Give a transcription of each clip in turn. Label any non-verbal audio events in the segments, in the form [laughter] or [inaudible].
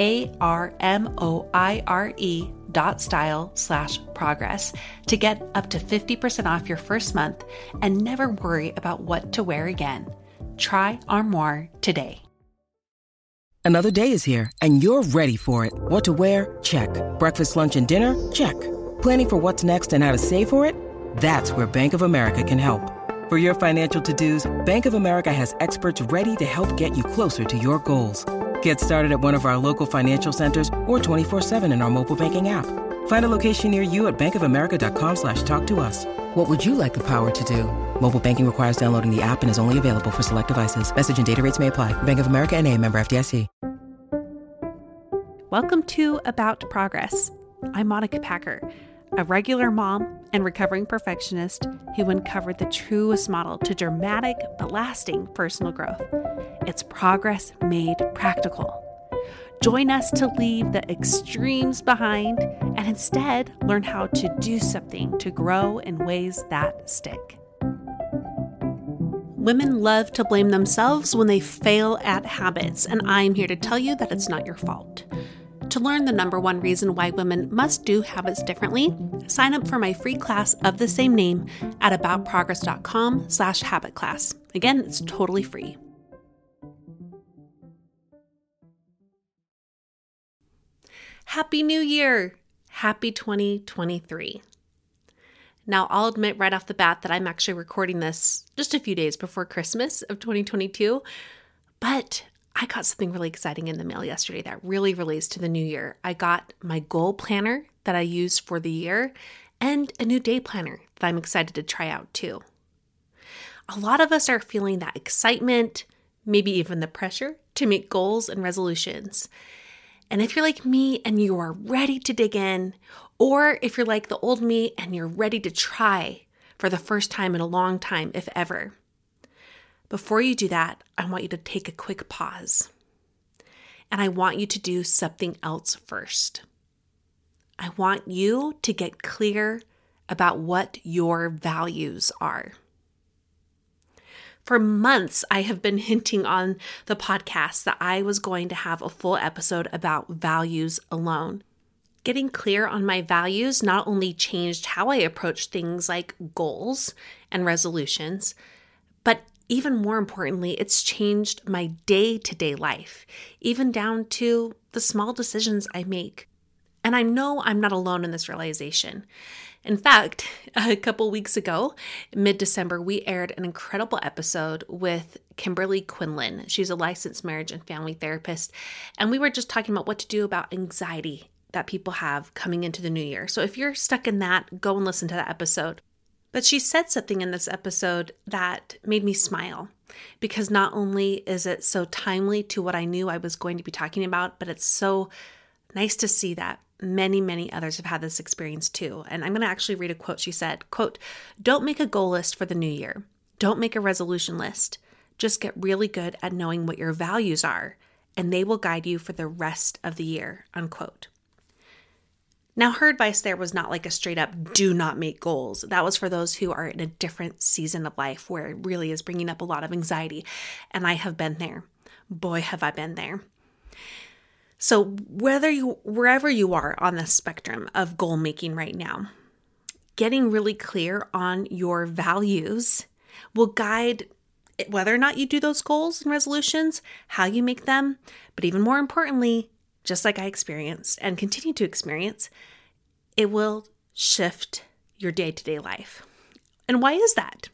A R M O I R E dot style slash progress to get up to 50% off your first month and never worry about what to wear again. Try Armoire today. Another day is here and you're ready for it. What to wear? Check. Breakfast, lunch, and dinner? Check. Planning for what's next and how to save for it? That's where Bank of America can help. For your financial to dos, Bank of America has experts ready to help get you closer to your goals. Get started at one of our local financial centers or 24-7 in our mobile banking app. Find a location near you at bankofamerica.com slash talk to us. What would you like the power to do? Mobile banking requires downloading the app and is only available for select devices. Message and data rates may apply. Bank of America and a member FDIC. Welcome to About Progress. I'm Monica Packer, a regular mom and recovering perfectionist who uncovered the truest model to dramatic but lasting personal growth. It's progress made practical. Join us to leave the extremes behind and instead learn how to do something to grow in ways that stick. Women love to blame themselves when they fail at habits, and I'm here to tell you that it's not your fault. To learn the number one reason why women must do habits differently, sign up for my free class of the same name at aboutprogress.com slash habit class. Again, it's totally free. Happy New Year! Happy 2023. Now, I'll admit right off the bat that I'm actually recording this just a few days before Christmas of 2022, but I got something really exciting in the mail yesterday that really relates to the new year. I got my goal planner that I use for the year and a new day planner that I'm excited to try out too. A lot of us are feeling that excitement, maybe even the pressure to make goals and resolutions. And if you're like me and you are ready to dig in, or if you're like the old me and you're ready to try for the first time in a long time, if ever, before you do that, I want you to take a quick pause. And I want you to do something else first. I want you to get clear about what your values are. For months, I have been [laughs] hinting on the podcast that I was going to have a full episode about values alone. Getting clear on my values not only changed how I approach things like goals and resolutions, but even more importantly, it's changed my day to day life, even down to the small decisions I make. And I know I'm not alone in this realization. In fact, [laughs] a couple weeks ago, mid December, we aired an incredible episode with Kimberly Quinlan. She's a licensed marriage and family therapist. And we were just talking about what to do about anxiety that people have coming into the new year. So if you're stuck in that, go and listen to that episode. But she said something in this episode that made me smile because not only is it so timely to what I knew I was going to be talking about, but it's so nice to see that many many others have had this experience too. And i'm going to actually read a quote she said quote don't make a goal list for the new year. Don't make a resolution list. Just get really good at knowing what your values are and they will guide you for the rest of the year unquote now, her advice there was not like a straight up do not make goals. That was for those who are in a different season of life where it really is bringing up a lot of anxiety. And I have been there. Boy, have I been there. So, whether you, wherever you are on the spectrum of goal making right now, getting really clear on your values will guide whether or not you do those goals and resolutions, how you make them, but even more importantly, just like I experienced and continue to experience, it will shift your day to day life. And why is that?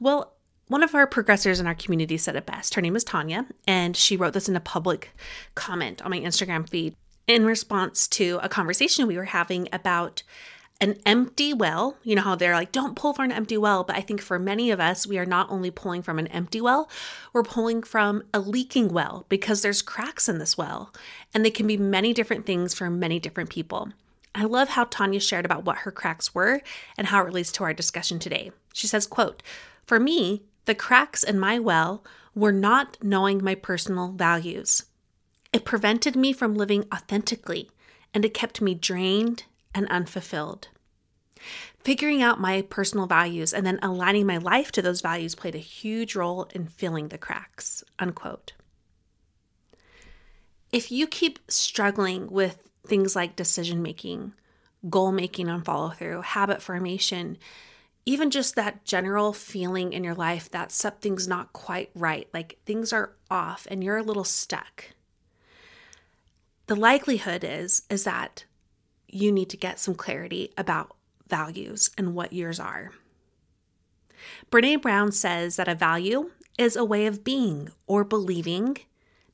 Well, one of our progressors in our community said it best. Her name is Tanya, and she wrote this in a public comment on my Instagram feed in response to a conversation we were having about an empty well. You know how they're like, don't pull from an empty well. But I think for many of us, we are not only pulling from an empty well, we're pulling from a leaking well because there's cracks in this well. And they can be many different things for many different people. I love how Tanya shared about what her cracks were and how it relates to our discussion today. She says, quote, For me, the cracks in my well were not knowing my personal values. It prevented me from living authentically and it kept me drained and unfulfilled. Figuring out my personal values and then aligning my life to those values played a huge role in filling the cracks. Unquote. If you keep struggling with things like decision making, goal making and follow through, habit formation, even just that general feeling in your life that something's not quite right, like things are off and you're a little stuck. The likelihood is is that you need to get some clarity about values and what yours are. Brene Brown says that a value is a way of being or believing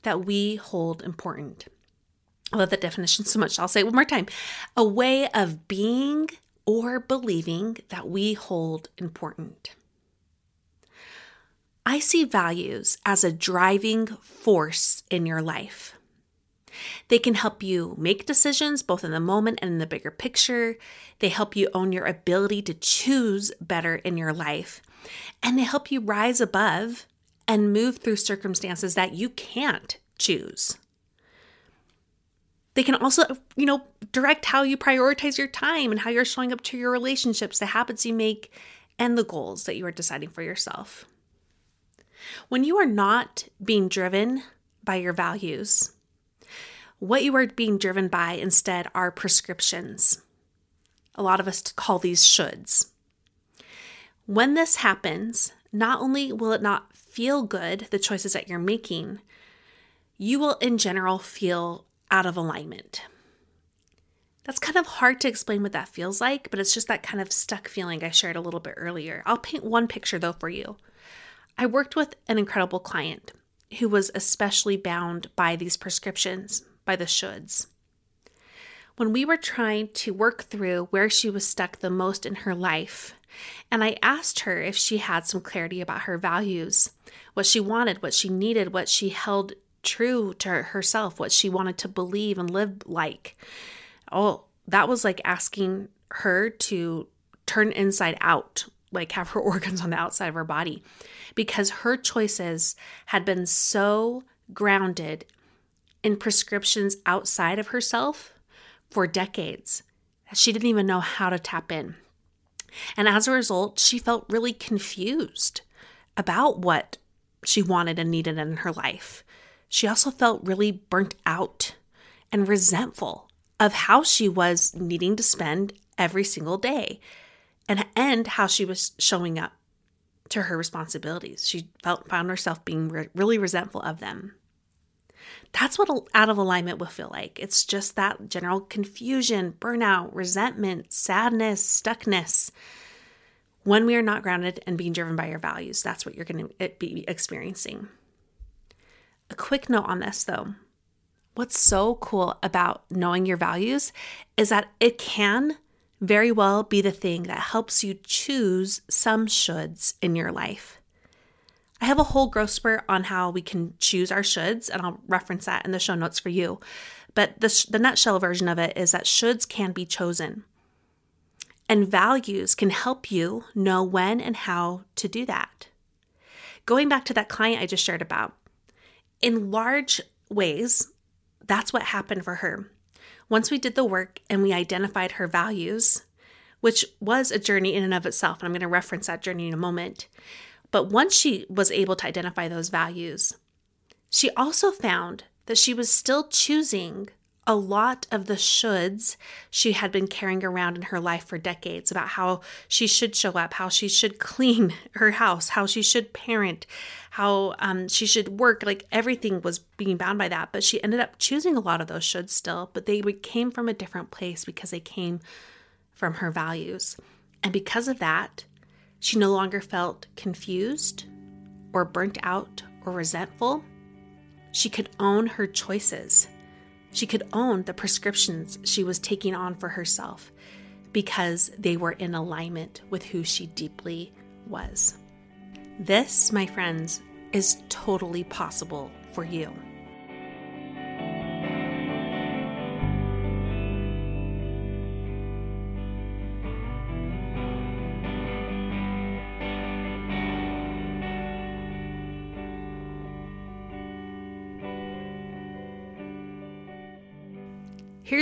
that we hold important. I love that definition so much. I'll say it one more time. A way of being or believing that we hold important. I see values as a driving force in your life. They can help you make decisions both in the moment and in the bigger picture. They help you own your ability to choose better in your life. And they help you rise above and move through circumstances that you can't choose. They can also, you know, direct how you prioritize your time and how you're showing up to your relationships, the habits you make, and the goals that you are deciding for yourself. When you are not being driven by your values, what you are being driven by instead are prescriptions. A lot of us call these shoulds. When this happens, not only will it not feel good, the choices that you're making, you will in general feel out of alignment. That's kind of hard to explain what that feels like, but it's just that kind of stuck feeling I shared a little bit earlier. I'll paint one picture though for you. I worked with an incredible client who was especially bound by these prescriptions by the shoulds. When we were trying to work through where she was stuck the most in her life, and I asked her if she had some clarity about her values, what she wanted, what she needed, what she held true to herself, what she wanted to believe and live like. Oh, that was like asking her to turn inside out, like have her [laughs] organs on the outside of her body, because her choices had been so grounded in prescriptions outside of herself for decades. She didn't even know how to tap in. And as a result, she felt really confused about what she wanted and needed in her life. She also felt really burnt out and resentful of how she was needing to spend every single day and, and how she was showing up to her responsibilities. She felt found herself being re- really resentful of them. That's what out of alignment will feel like. It's just that general confusion, burnout, resentment, sadness, stuckness. When we are not grounded and being driven by your values, that's what you're going to be experiencing. A quick note on this though. What's so cool about knowing your values is that it can very well be the thing that helps you choose some shoulds in your life. I have a whole growth spurt on how we can choose our shoulds, and I'll reference that in the show notes for you. But the, the nutshell version of it is that shoulds can be chosen. And values can help you know when and how to do that. Going back to that client I just shared about, in large ways, that's what happened for her. Once we did the work and we identified her values, which was a journey in and of itself, and I'm going to reference that journey in a moment. But once she was able to identify those values, she also found that she was still choosing a lot of the shoulds she had been carrying around in her life for decades about how she should show up, how she should [laughs] clean her house, how she should parent, how um, she should work. Like everything was being bound by that. But she ended up choosing a lot of those shoulds still, but they came from a different place because they came from her values. And because of that, she no longer felt confused or burnt out or resentful. She could own her choices she could own the prescriptions she was taking on for herself because they were in alignment with who she deeply was. This, my friends, is totally possible for you.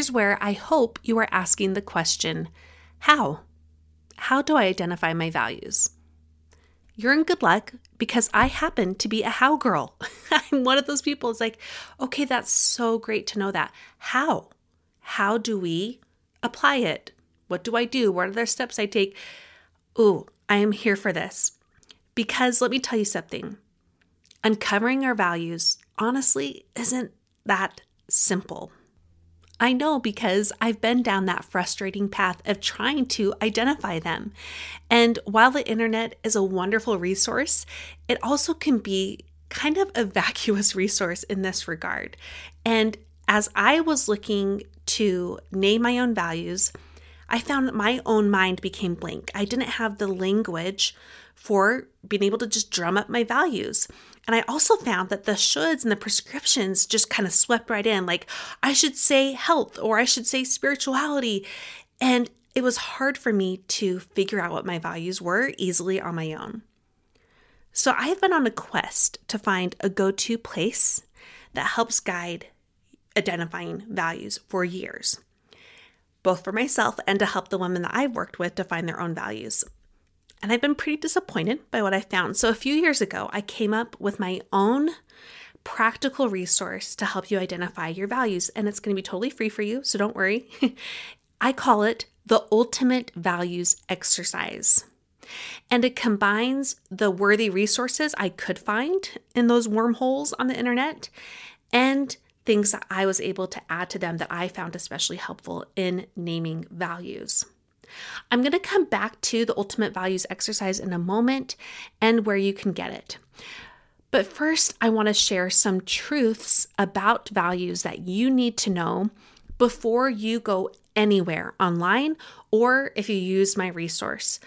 Here's where I hope you are asking the question how? How do I identify my values? You're in good luck because I happen to be a how girl. [laughs] I'm one of those people. It's like, okay, that's so great to know that. How? How do we apply it? What do I do? What are the steps I take? Ooh, I am here for this. Because let me tell you something uncovering our values honestly isn't that simple. I know because I've been down that frustrating path of trying to identify them. And while the internet is a wonderful resource, it also can be kind of a [laughs] vacuous resource in this regard. And as I was looking to name my own values, I found that my own mind became blank. I didn't have the language for being able to just drum up my values. And I also found that the shoulds and the prescriptions just kind of swept right in. Like, I should say health or I should say spirituality. And it was hard for me to figure out what my values were easily on my own. So I have been on a quest to find a go to place that helps guide identifying values for years, both for myself and to help the women that I've worked with to find their own values. And I've been pretty disappointed by what I found. So a few years ago, I came up with my own practical resource to help you identify your values. And it's going to be totally free for you. So don't worry. [laughs] I call it the Ultimate Values Exercise. And it combines the worthy resources I could find in those wormholes on the internet and things that I was able to add to them that I found especially helpful in naming values. I'm going to come back to the ultimate values exercise in a moment and where you can get it. But first, I want to share some truths about values that you need to know before you go anywhere online or if you use my resource.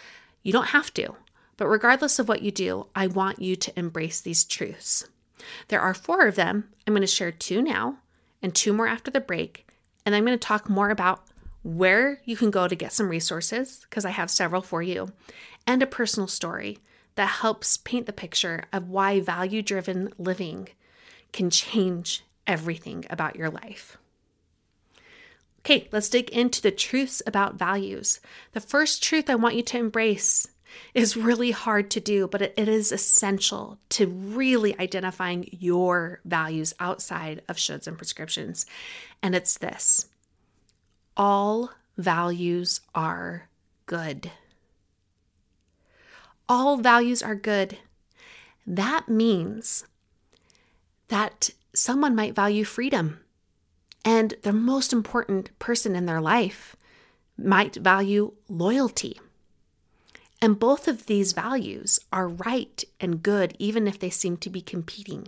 You don't have to, but regardless of what you do, I want you to embrace these truths. There are four of them. I'm going to share two now and two more after the break. And I'm going to talk more about where you can go to get some resources, because I have several for you, and a personal story that helps paint the picture of why value driven living can change everything about your life. Okay, let's dig into the truths about values. The first truth I want you to embrace is really hard to do, but it is essential to really identifying your values outside of shoulds and prescriptions. And it's this all values are good. All values are good. That means that someone might value freedom, and the most important person in their life might value loyalty. And both of these values are right and good, even if they seem to be competing.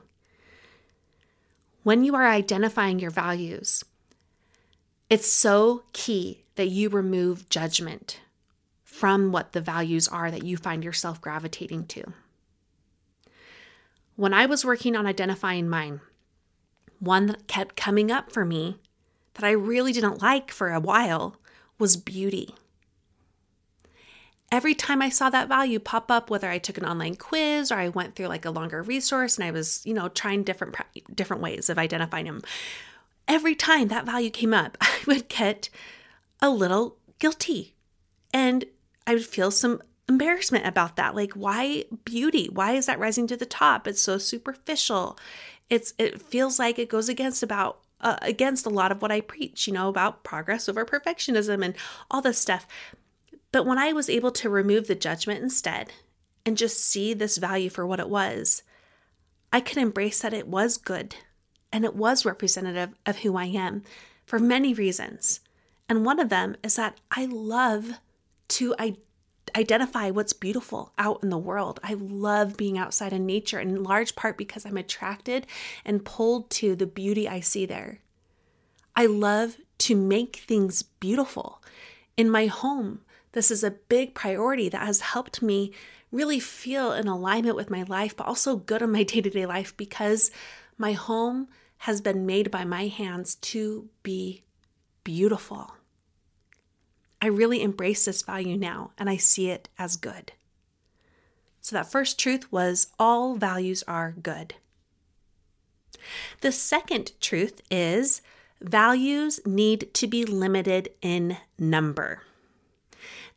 When you are identifying your values, It's so key that you remove judgment from what the values are that you find yourself gravitating to. When I was working on identifying mine, one that kept coming up for me that I really didn't like for a while was beauty. Every time I saw that value pop up, whether I took an online quiz or I went through like a longer resource and I was, you know, trying different different ways of identifying them, every time that value came up, [laughs] I would get a little guilty. And I would feel some embarrassment about that. Like, why beauty? Why is that rising to the top? It's so superficial. It's it feels like it goes against about uh, against a lot of what I preach, you know, about progress over perfectionism and all this stuff. But when I was able to remove the judgment instead and just see this value for what it was, I could embrace that it was good and it was representative of who I am for many reasons. And one of them is that I love to I- identify what's beautiful out in the world. I love being outside in nature, in large part because I'm attracted and pulled to the beauty I see there. I love to make things beautiful. In my home, this is a big priority that has helped me really feel in alignment with my life, but also good in my day to day life because my home has been made by my hands to be beautiful. I really embrace this value now and I see it as good. So, that first truth was all values are good. The second truth is values need to be limited in number.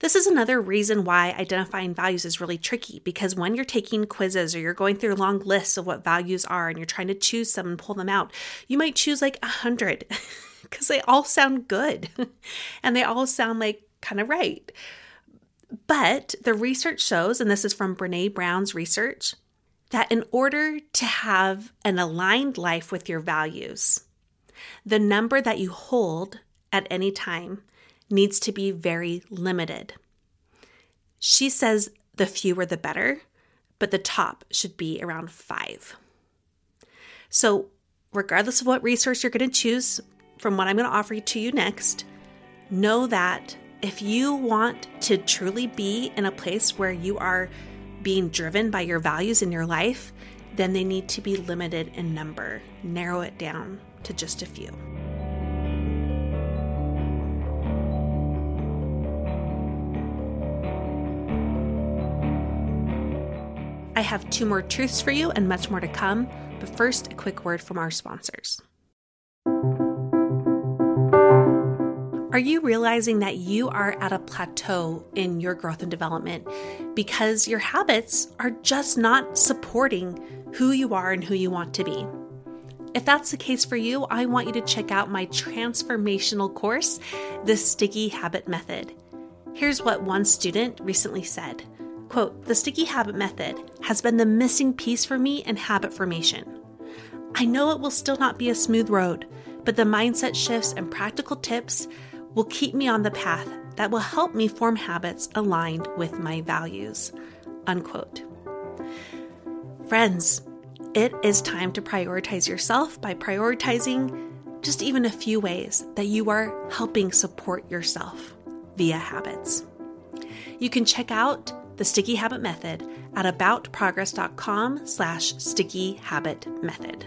This is another reason why identifying values is really tricky because when you're taking quizzes or you're going through long lists of what values are and you're trying to choose some and pull them out, you might choose like a hundred [laughs] because they all sound good [laughs] and they all sound like kind of right. But the research shows, and this is from Brene Brown's research, that in order to have an aligned life with your values, the number that you hold at any time needs to be very limited. She says the fewer the better, but the top should be around five. So, regardless of what resource you're going to choose from what I'm going to offer to you next, know that if you want to truly be in a place where you are being driven by your values in your life, then they need to be limited in number. Narrow it down to just a few. Have two more truths for you and much more to come, but first, a quick word from our sponsors. Are you realizing that you are at a plateau in your growth and development because your habits are just not supporting who you are and who you want to be? If that's the case for you, I want you to check out my transformational course, The Sticky Habit Method. Here's what one student recently said Quote, the sticky habit method has been the missing piece for me in habit formation. I know it will still not be a smooth road, but the mindset shifts and practical tips will keep me on the path that will help me form habits aligned with my values. Unquote. Friends, it is time to prioritize yourself by prioritizing just even a few ways that you are helping support yourself via habits. You can check out the Sticky Habit Method at aboutprogress.com slash sticky habit method.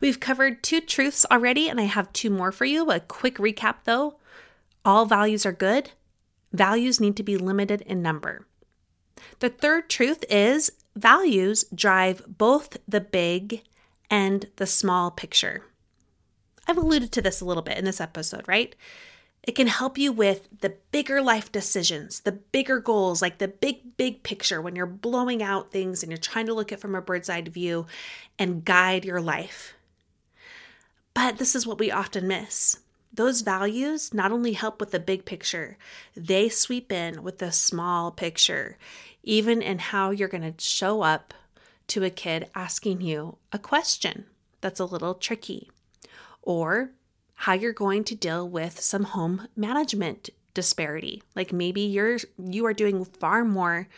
We've covered two truths already, and I have two more for you. A quick recap though all values are good, values need to be limited in number. The third truth is values drive both the big and the small picture. I've alluded to this a little bit in this episode, right? It can help you with the bigger life decisions, the bigger goals, like the big, big picture when you're blowing out things and you're trying to look at from a bird's eye view and guide your life. But this is what we often miss. Those values not only help with the big picture, they sweep in with the small picture, even in how you're going to show up to a kid asking you a question that's a little tricky, or how you're going to deal with some home management disparity. Like maybe you're you are doing far more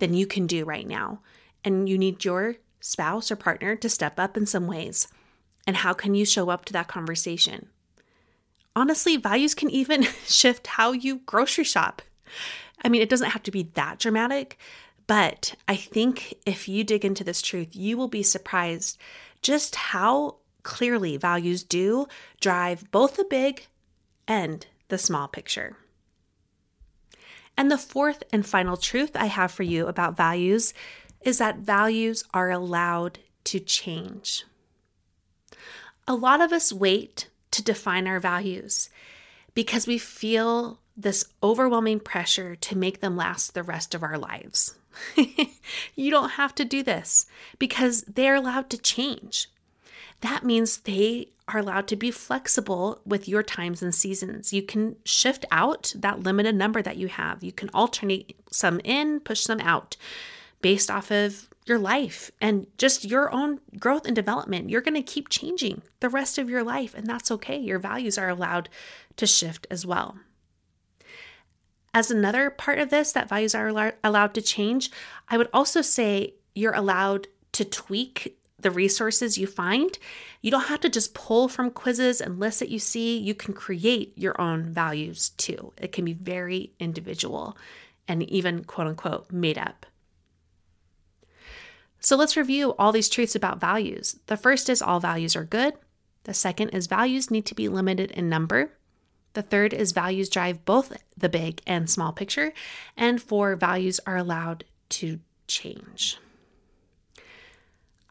than you can do right now and you need your spouse or partner to step up in some ways. And how can you show up to that conversation? Honestly, values can even [laughs] shift how you grocery shop. I mean, it doesn't have to be that dramatic, but I think if you dig into this truth, you will be surprised just how clearly values do drive both the big and the small picture. And the fourth and final truth I have for you about values is that values are allowed to change. A lot of us wait to define our values because we feel this overwhelming pressure to make them last the rest of our lives. [laughs] you don't have to do this because they're allowed to change that means they are allowed to be flexible with your times and seasons. You can shift out that limited number that you have. You can alternate some in, push some out based off of your life and just your own growth and development. You're going to keep changing the rest of your life, and that's okay. Your values are allowed to shift as well. As another part of this, that values are allowed to change, I would also say you're allowed to tweak the resources you find. You don't have to just pull from quizzes and lists that you see. You can create your own values too. It can be very individual and even quote unquote made up. So let's review all these truths about values. The first is all values are good. The second is values need to be limited in number. The third is values drive both the big and small picture. And four, values are allowed to change.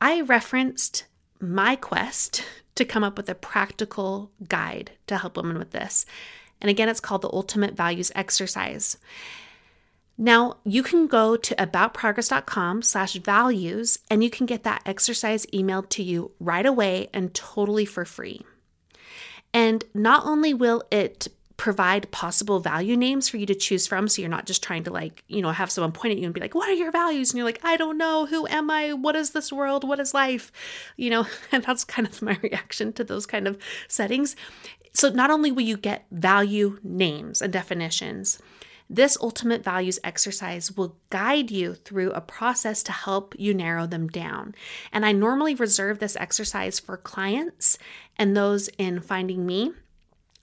I referenced my quest to come up with a practical guide to help women with this. And again, it's called the Ultimate Values Exercise. Now, you can go to aboutprogress.com slash values and you can get that exercise emailed to you right away and totally for free. And not only will it provide possible value names for you to choose from. So you're not just trying to like you know have someone point at you and be like what are your values? And you're like i don't know. Who am i? What is this world? What is life? You know [laughs] and that's kind of my [laughs] reaction to those kind of settings. So not only will you get value names and definitions this ultimate values exercise will guide you through a process to help you narrow them down. And I normally reserve this exercise for clients and those in finding me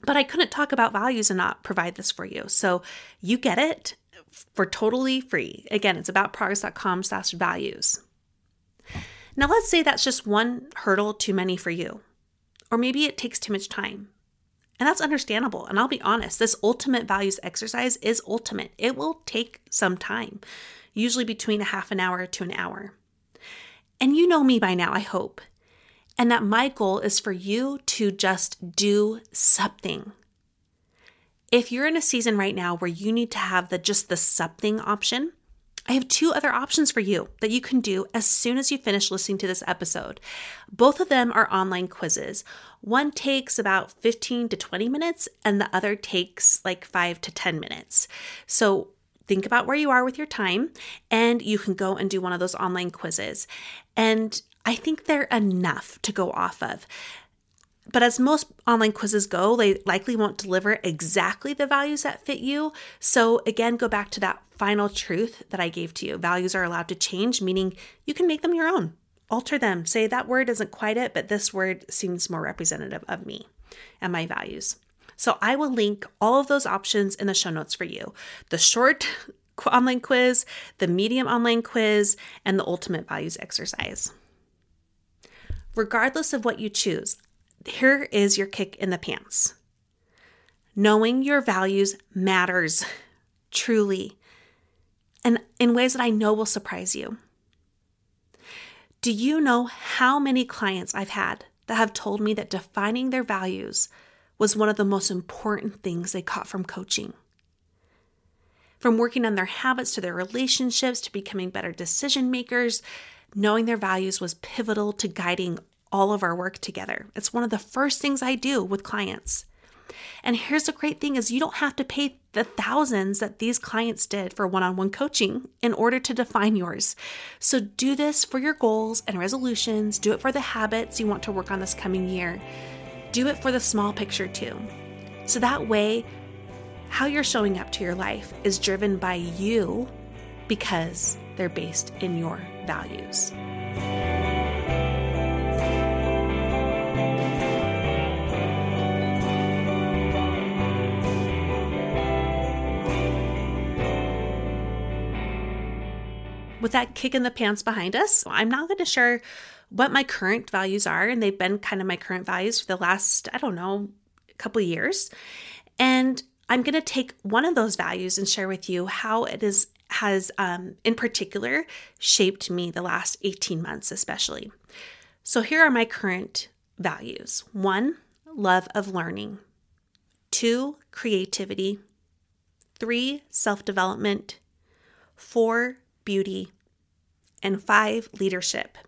but I couldn't talk about values and not provide this for you. So you get it for totally free. Again, it's about progress.com slash values. Now let's say that's just one hurdle too many for you. Or maybe it takes too much time. And that's understandable. And I'll be honest, this ultimate values exercise is ultimate. It will take some time, usually between a half an hour to an hour. And you know me by now, I hope and that my goal is for you to just do something. If you're in a season right now where you need to have the just the something option, I have two other options for you that you can do as soon as you finish listening to this episode. Both of them are online quizzes. One takes about 15 to 20 minutes, and the other takes like 5 to 10 minutes. So think about where you are with your time, and you can go and do one of those online quizzes. And I think they're enough to go off of. But as most online quizzes go, they likely won't deliver exactly the values that fit you. So, again, go back to that final truth that I gave to you. Values are allowed to change, meaning you can make them your own, alter them. Say that word isn't quite it, but this word seems more representative of me and my values. So, I will link all of those options in the show notes for you the short [laughs] online quiz, the medium online quiz, and the ultimate values exercise regardless of what you choose, here is your kick in the pants. Knowing your values matters, truly, and in ways that I know will surprise you. Do you know how many clients I've had that have told me that defining their values was one of the most important things they caught from coaching. From working on their habits to their relationships to becoming better decision makers, knowing their values was pivotal to guiding all of our work together. It's one of the first things I do with clients. And here's the great thing is you don't have to pay the thousands that these clients did for one-on-one coaching in order to define yours. So do this for your goals and resolutions, do it for the habits you want to work on this coming year. Do it for the small picture too. So that way how you're showing up to your life is driven by you because they're based in your values. with that kick in the pants behind us, I'm now going to share what my current values are. And they've been kind of my current values for the last, I don't know, couple of years. And I'm going to take one of those values and share with you how it is has um, in particular shaped me the last 18 months especially so here are my current values one love of learning two creativity three self-development four beauty and five, leadership.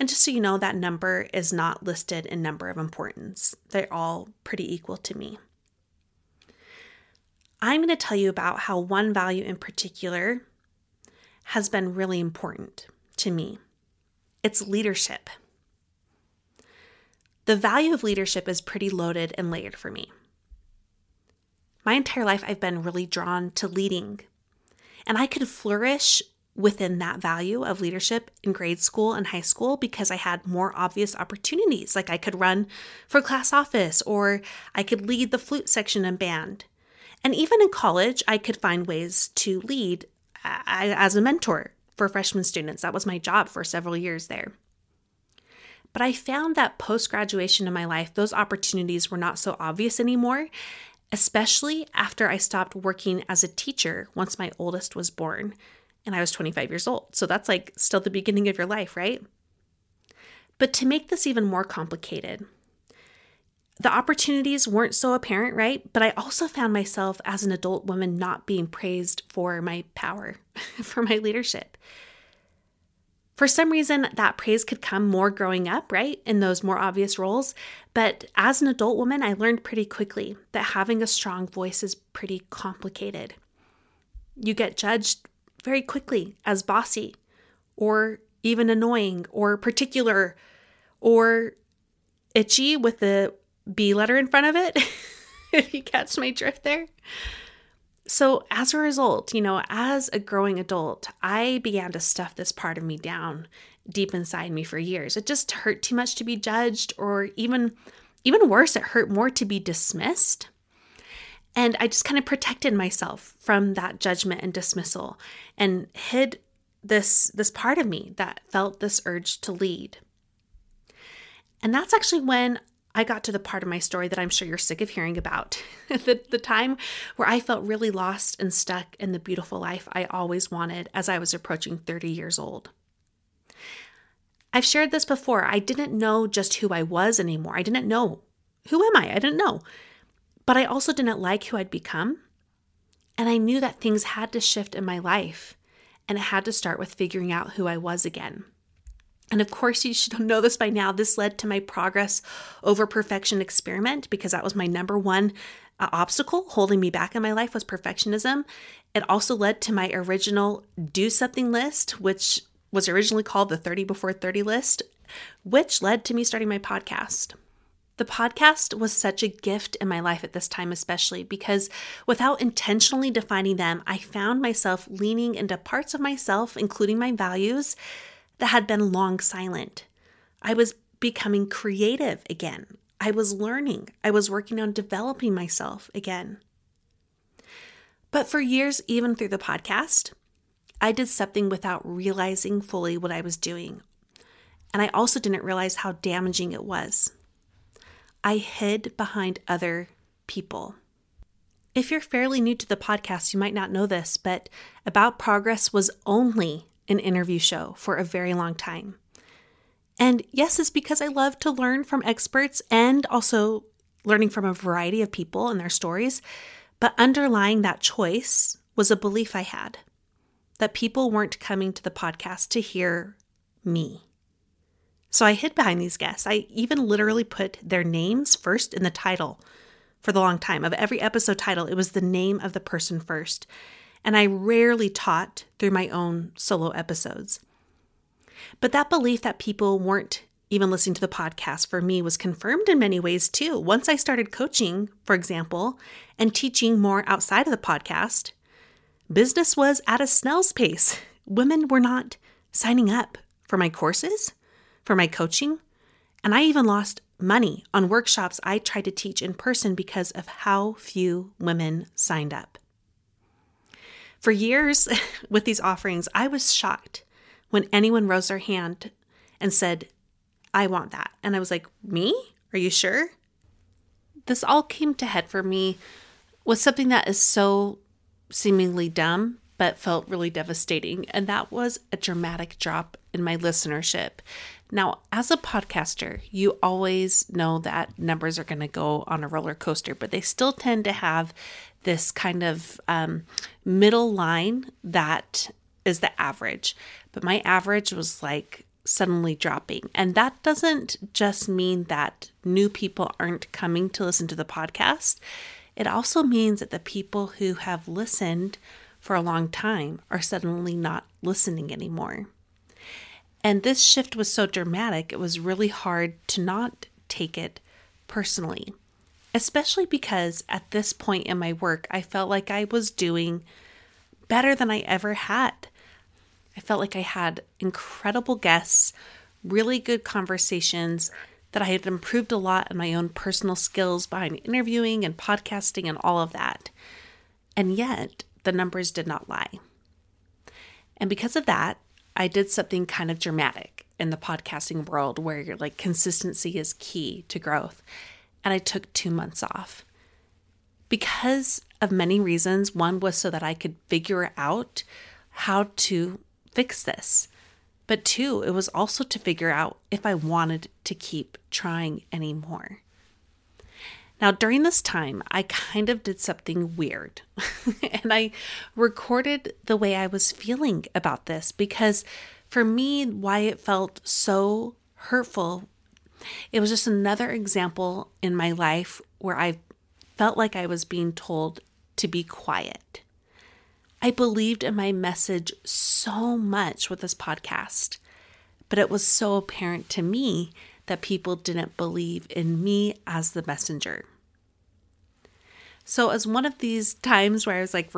And just so you know, that number is not listed in number of importance. They're all pretty equal to me. I'm going to tell you about how one value in particular has been really important to me. It's leadership. The value of leadership is pretty loaded and layered for me. My entire life, I've been really drawn to leading, and I could flourish within that value of leadership in grade school and high school because I had more obvious opportunities. Like I could run for class office or I could lead the flute section in band. And even in college, I could find ways to lead uh, as a mentor for freshman students. That was my job for several years there. But I found that post graduation in my life, those opportunities were not so obvious anymore, especially after I stopped working as a teacher once my oldest was born and I was 25 years old. So that's like still the beginning of your life, right? But to make this even more complicated, the opportunities weren't so apparent, right? But I also found myself as an adult woman not being praised for my power, [laughs] for my leadership. For some reason, that praise could come more growing up, right? In those more obvious roles. But as an adult woman, I learned pretty quickly that having a strong voice is pretty complicated. You get judged very quickly as bossy or even annoying or particular or itchy with the B letter in front of it, [laughs] if you catch my drift there. So, as a result, you know, as a growing adult, I began to stuff this part of me down deep inside me for years. It just hurt too much to be judged or even even worse, it hurt more to be dismissed. And I just kind of protected myself from that judgment and dismissal and hid this this part of me that felt this urge to lead. And that's actually when I got to the part of my story that I'm sure you're sick of hearing about. [laughs] the, the time where I felt really lost and stuck in the beautiful life I always wanted as I was approaching 30 years old. I've shared this before. I didn't know just who I was anymore. I didn't know. Who am I? I didn't know. But I also didn't like who I'd become. And I knew that things had to shift in my life, and it had to start with figuring out who I was again. And of course, you should know this by now. This led to my progress over perfection experiment because that was my number one uh, obstacle holding me back in my life was perfectionism. It also led to my original do something list, which was originally called the 30 before 30 list, which led to me starting my podcast. The podcast was such a gift in my life at this time, especially because without intentionally defining them, I found myself leaning into parts of myself, including my values, that had been long silent. I was becoming creative again. I was learning. I was working on developing myself again. But for years, even through the podcast, I did something without realizing fully what I was doing. And I also didn't realize how damaging it was. I hid behind other people. If you're fairly new to the podcast, you might not know this, but About Progress was only an interview show for a very long time. And yes, it's because I love to learn from experts and also learning from a variety of people and their stories. But underlying that choice was a belief I had that people weren't coming to the podcast to hear me. So I hid behind these guests. I even literally put their names first in the title for the long time. Of every episode title, it was the name of the person first. And I rarely taught through my own solo episodes. But that belief that people weren't even listening to the podcast for me was confirmed in many ways too. Once I started coaching, for example, and teaching more outside of the podcast, business was at a snail's pace. Women were not signing up for my courses, for my coaching, and I even lost money on workshops I tried to teach in person because of how few women signed up. For years [laughs] with these offerings, I was shocked when anyone rose their hand and said, I want that. And I was like, Me? Are you sure? This all came to head for me with something that is so seemingly dumb, but felt really devastating. And that was a dramatic drop in my listenership. Now, as a podcaster, you always know that numbers are going to go on a roller coaster, but they still tend to have this kind of um, middle line that is the average. But my average was like suddenly dropping. And that doesn't just mean that new people aren't coming to listen to the podcast. It also means that the people who have listened for a long time are suddenly not listening anymore. And this shift was so dramatic, it was really hard to not take it personally, especially because at this point in my work, I felt like I was doing better than I ever had. I felt like I had incredible guests, really good conversations, that I had improved a lot in my own personal skills behind interviewing and podcasting and all of that. And yet, the numbers did not lie. And because of that, I did something kind of dramatic in the podcasting world where like consistency is key to growth. And I took two months off because of many reasons. One was so that I could figure out how to fix this. But two, it was also to figure out if I wanted to keep trying anymore. Now, during this time, I kind of did something weird [laughs] and I recorded the way I was feeling about this because for me, why it felt so hurtful, it was just another example in my life where I felt like I was being told to be quiet. I believed in my message so much with this podcast, but it was so apparent to me that people didn't believe in me as the messenger. So, as one of these times where I was like,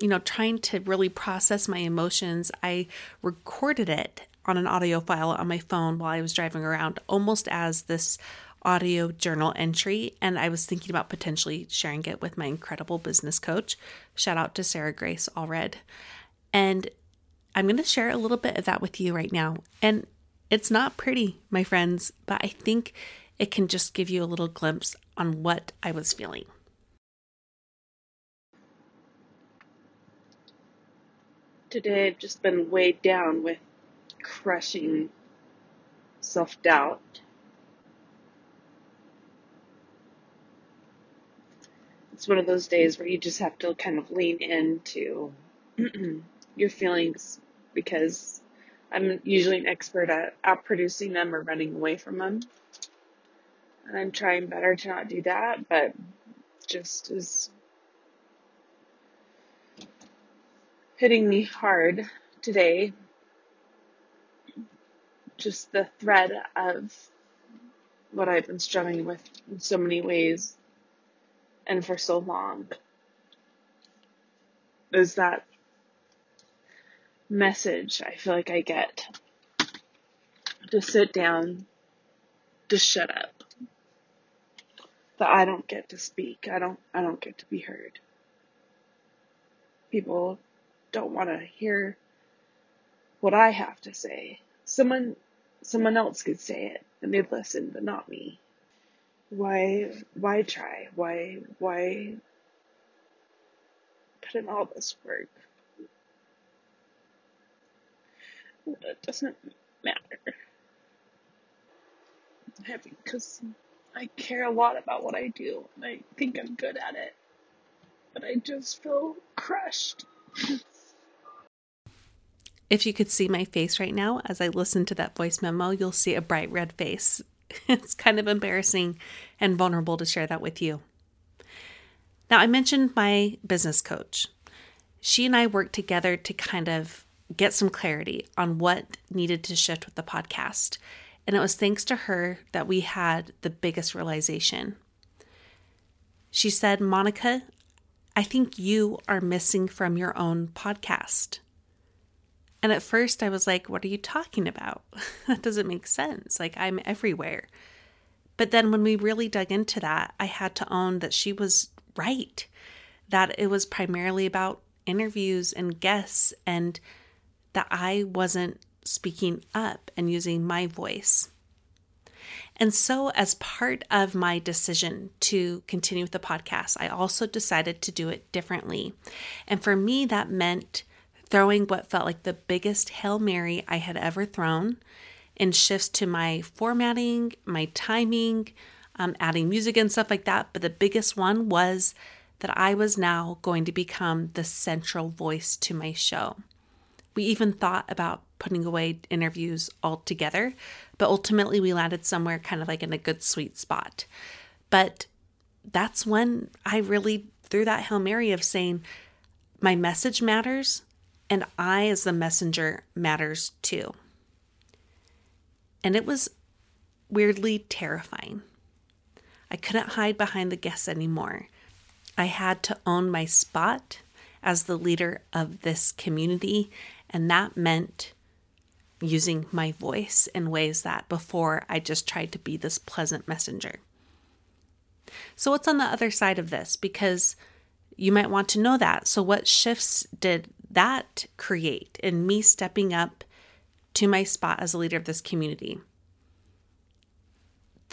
you know, trying to really process my emotions, I recorded it on an audio file on my phone while I was driving around, almost as this audio journal entry. And I was thinking about potentially sharing it with my incredible business coach. Shout out to Sarah Grace Allred. And I'm going to share a little bit of that with you right now. And it's not pretty, my friends, but I think it can just give you a little glimpse on what I was feeling. Today I've just been weighed down with crushing self doubt. It's one of those days where you just have to kind of lean into [clears throat] your feelings because I'm usually an expert at outproducing them or running away from them. And I'm trying better to not do that, but just is hitting me hard today. Just the thread of what I've been struggling with in so many ways and for so long is that message I feel like I get to sit down, to shut up. That I don't get to speak. I don't I don't get to be heard. People don't want to hear what I have to say. Someone someone else could say it and they'd listen, but not me. Why why try? Why why put in all this work? It doesn't matter. Because I care a lot about what I do and I think I'm good at it. But I just feel crushed. [laughs] if you could see my face right now as I listen to that voice memo, you'll see a bright red face. [laughs] It's kind of embarrassing and vulnerable to share that with you. Now, I mentioned my business coach. She and I work together to kind of get some clarity on what needed to shift with the podcast. And it was thanks to her that we had the biggest realization. She said, Monica, I think you are missing from your own podcast. And at first I was like, what are you talking about? [laughs] that doesn't make sense. Like, I'm everywhere. But then when we really dug into that, I had to own that she was right, that it was primarily about interviews and guests, and that I wasn't speaking up and using my voice. And so, as part of my decision to continue with the podcast, I also decided to do it differently. And for me, that meant throwing what felt like the biggest Hail Mary I had ever thrown in shifts to my formatting, my timing, um, adding music and stuff like that. But the biggest one was that I was now going to become the central voice to my show. We even thought about putting away interviews altogether, but ultimately we landed somewhere kind of like in a good sweet spot. But that's when I really threw that Hail Mary of saying, my message matters, and I, as the messenger, matters too. And it was weirdly terrifying. I couldn't hide behind the guests anymore. I had to own my spot as the leader of this community and that meant using my voice in ways that before I just tried to be this pleasant messenger. So, what's on the other side of this? Because you might want to know that. So, what shifts did that create in me stepping up to my spot as a leader of this community?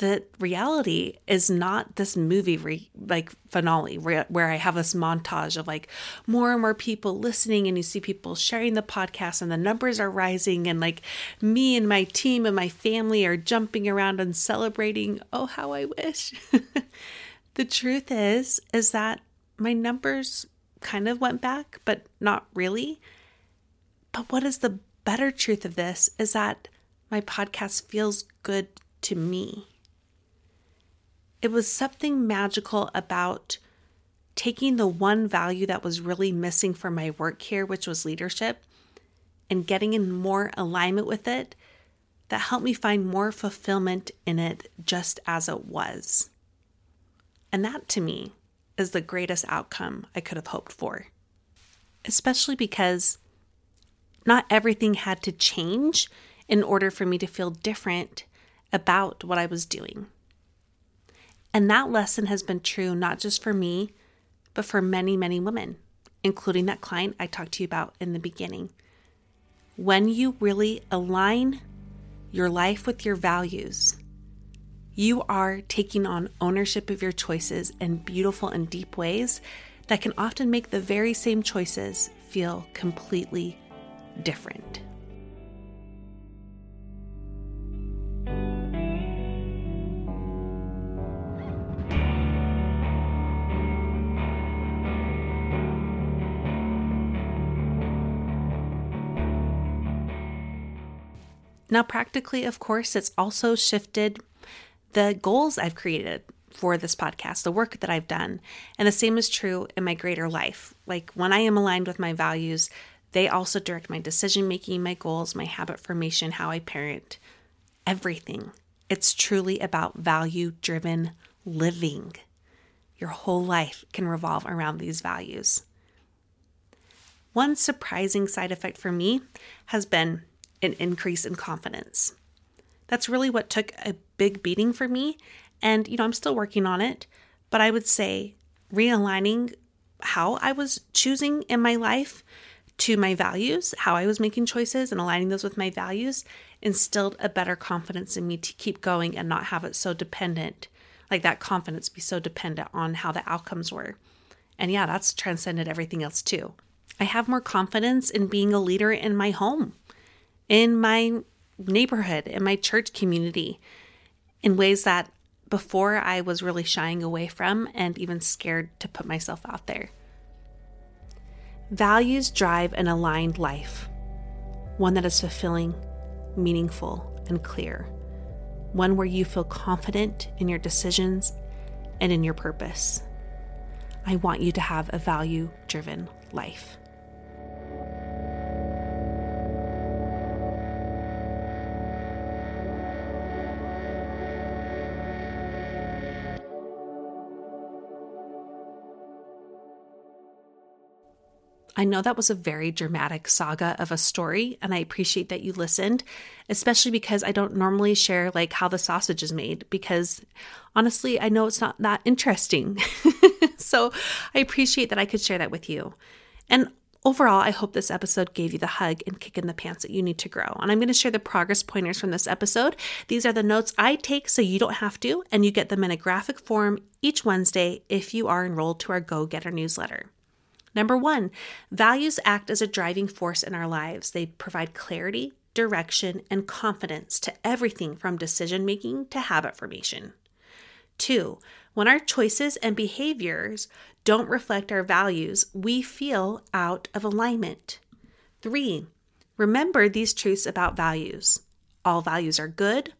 The reality is not this movie re- like finale where, where I have this montage of like more and more people listening and you see people sharing the podcast and the numbers are rising and like me and my team and my family are jumping around and celebrating. Oh how I wish. [laughs] The truth is is that my numbers kind of went back but not really. But what is the better truth of this is that my podcast feels good to me it was something magical about taking the one value that was really missing from my work here, which was leadership, and getting in more alignment with it that helped me find more fulfillment in it just as it was. And that to me is the greatest outcome I could have hoped for, especially because not everything had to change in order for me to feel different about what I was doing. And that lesson has been true not just for me, but for many, many women, including that client I talked to you about in the beginning. When you really align your life with your values, you are taking on ownership of your choices in beautiful and deep ways that can often make the very same choices feel completely different. Now, practically, of course, it's also shifted the goals I've created for this podcast, the work that I've done. And the same is true in my greater life. Like when I am aligned with my values, they also direct my decision making, my goals, my habit formation, how I parent, everything. It's truly about value driven living. Your whole life can revolve around these values. One surprising side effect for me has been an increase in confidence. That's really what took a big beating for me. And, you know, I'm still working on it, but I would say realigning how I was choosing in my life to my values, how I was making choices and aligning those with my values instilled a better confidence in me to keep going and not have it so dependent, like that confidence be so dependent on how the outcomes were. And yeah, that's transcended everything else too. I have more confidence in being a leader in my home in my neighborhood, in my church community, in ways that before I was really shying away from and even scared to put myself out there. Values drive an aligned life, one that is fulfilling, meaningful, and clear, one where you feel confident in your decisions and in your purpose. I want you to have a value driven life. I know that was a very dramatic saga of a story, and I appreciate that you listened, especially because I don't normally share like how the sausage is made because honestly, I know it's not that interesting. [laughs] so I appreciate that I could share that with you. And overall, I hope this episode gave you the hug and kick in the pants that you need to grow. And I'm going to share the progress pointers from this episode. These are the notes I take so you don't have to, and you get them in a graphic form each Wednesday if you are enrolled to our Go Getter newsletter. Number one, values act as a driving force in our lives. They provide clarity, direction, and confidence to everything from decision making to habit formation. Two, when our choices and behaviors don't reflect our values, we feel out of alignment. Three, remember these truths about values. All values are good,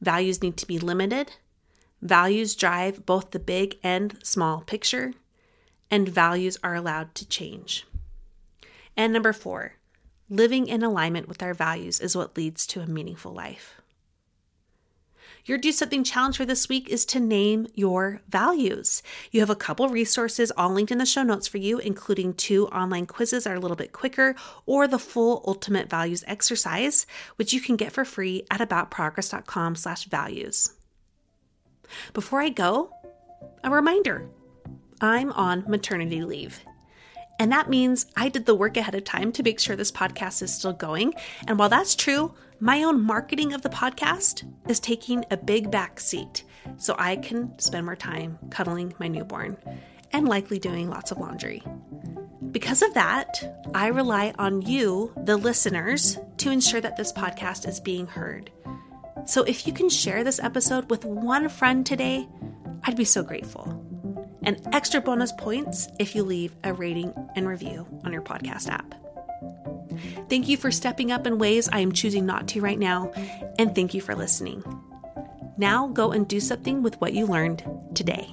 values need to be limited, values drive both the big and small picture, and values are allowed to change. And number four, living in alignment with our values is what leads to a meaningful life. Your Do Something challenge for this week is to name your values. You have a couple resources all linked in the show notes for you, including two online quizzes are a little bit quicker, or the full Ultimate Values exercise, which you can get for free at aboutprogress.com slash values. Before I go, a reminder I'm on maternity leave. And that means I did the work ahead of time to make sure this podcast is still going. And while that's true, my own marketing of the podcast is taking a big back seat so I can spend more time cuddling my newborn and likely doing lots of laundry. Because of that, I rely on you, the listeners, to ensure that this podcast is being heard. So if you can share this episode with one friend today, I'd be so grateful and extra bonus points if you leave a rating and review on your podcast app. Thank you for stepping up in ways I am choosing not to right now, and thank you for listening. Now go and do something with what you learned today.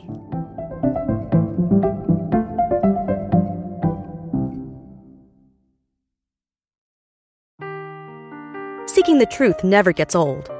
Seeking the truth never gets old.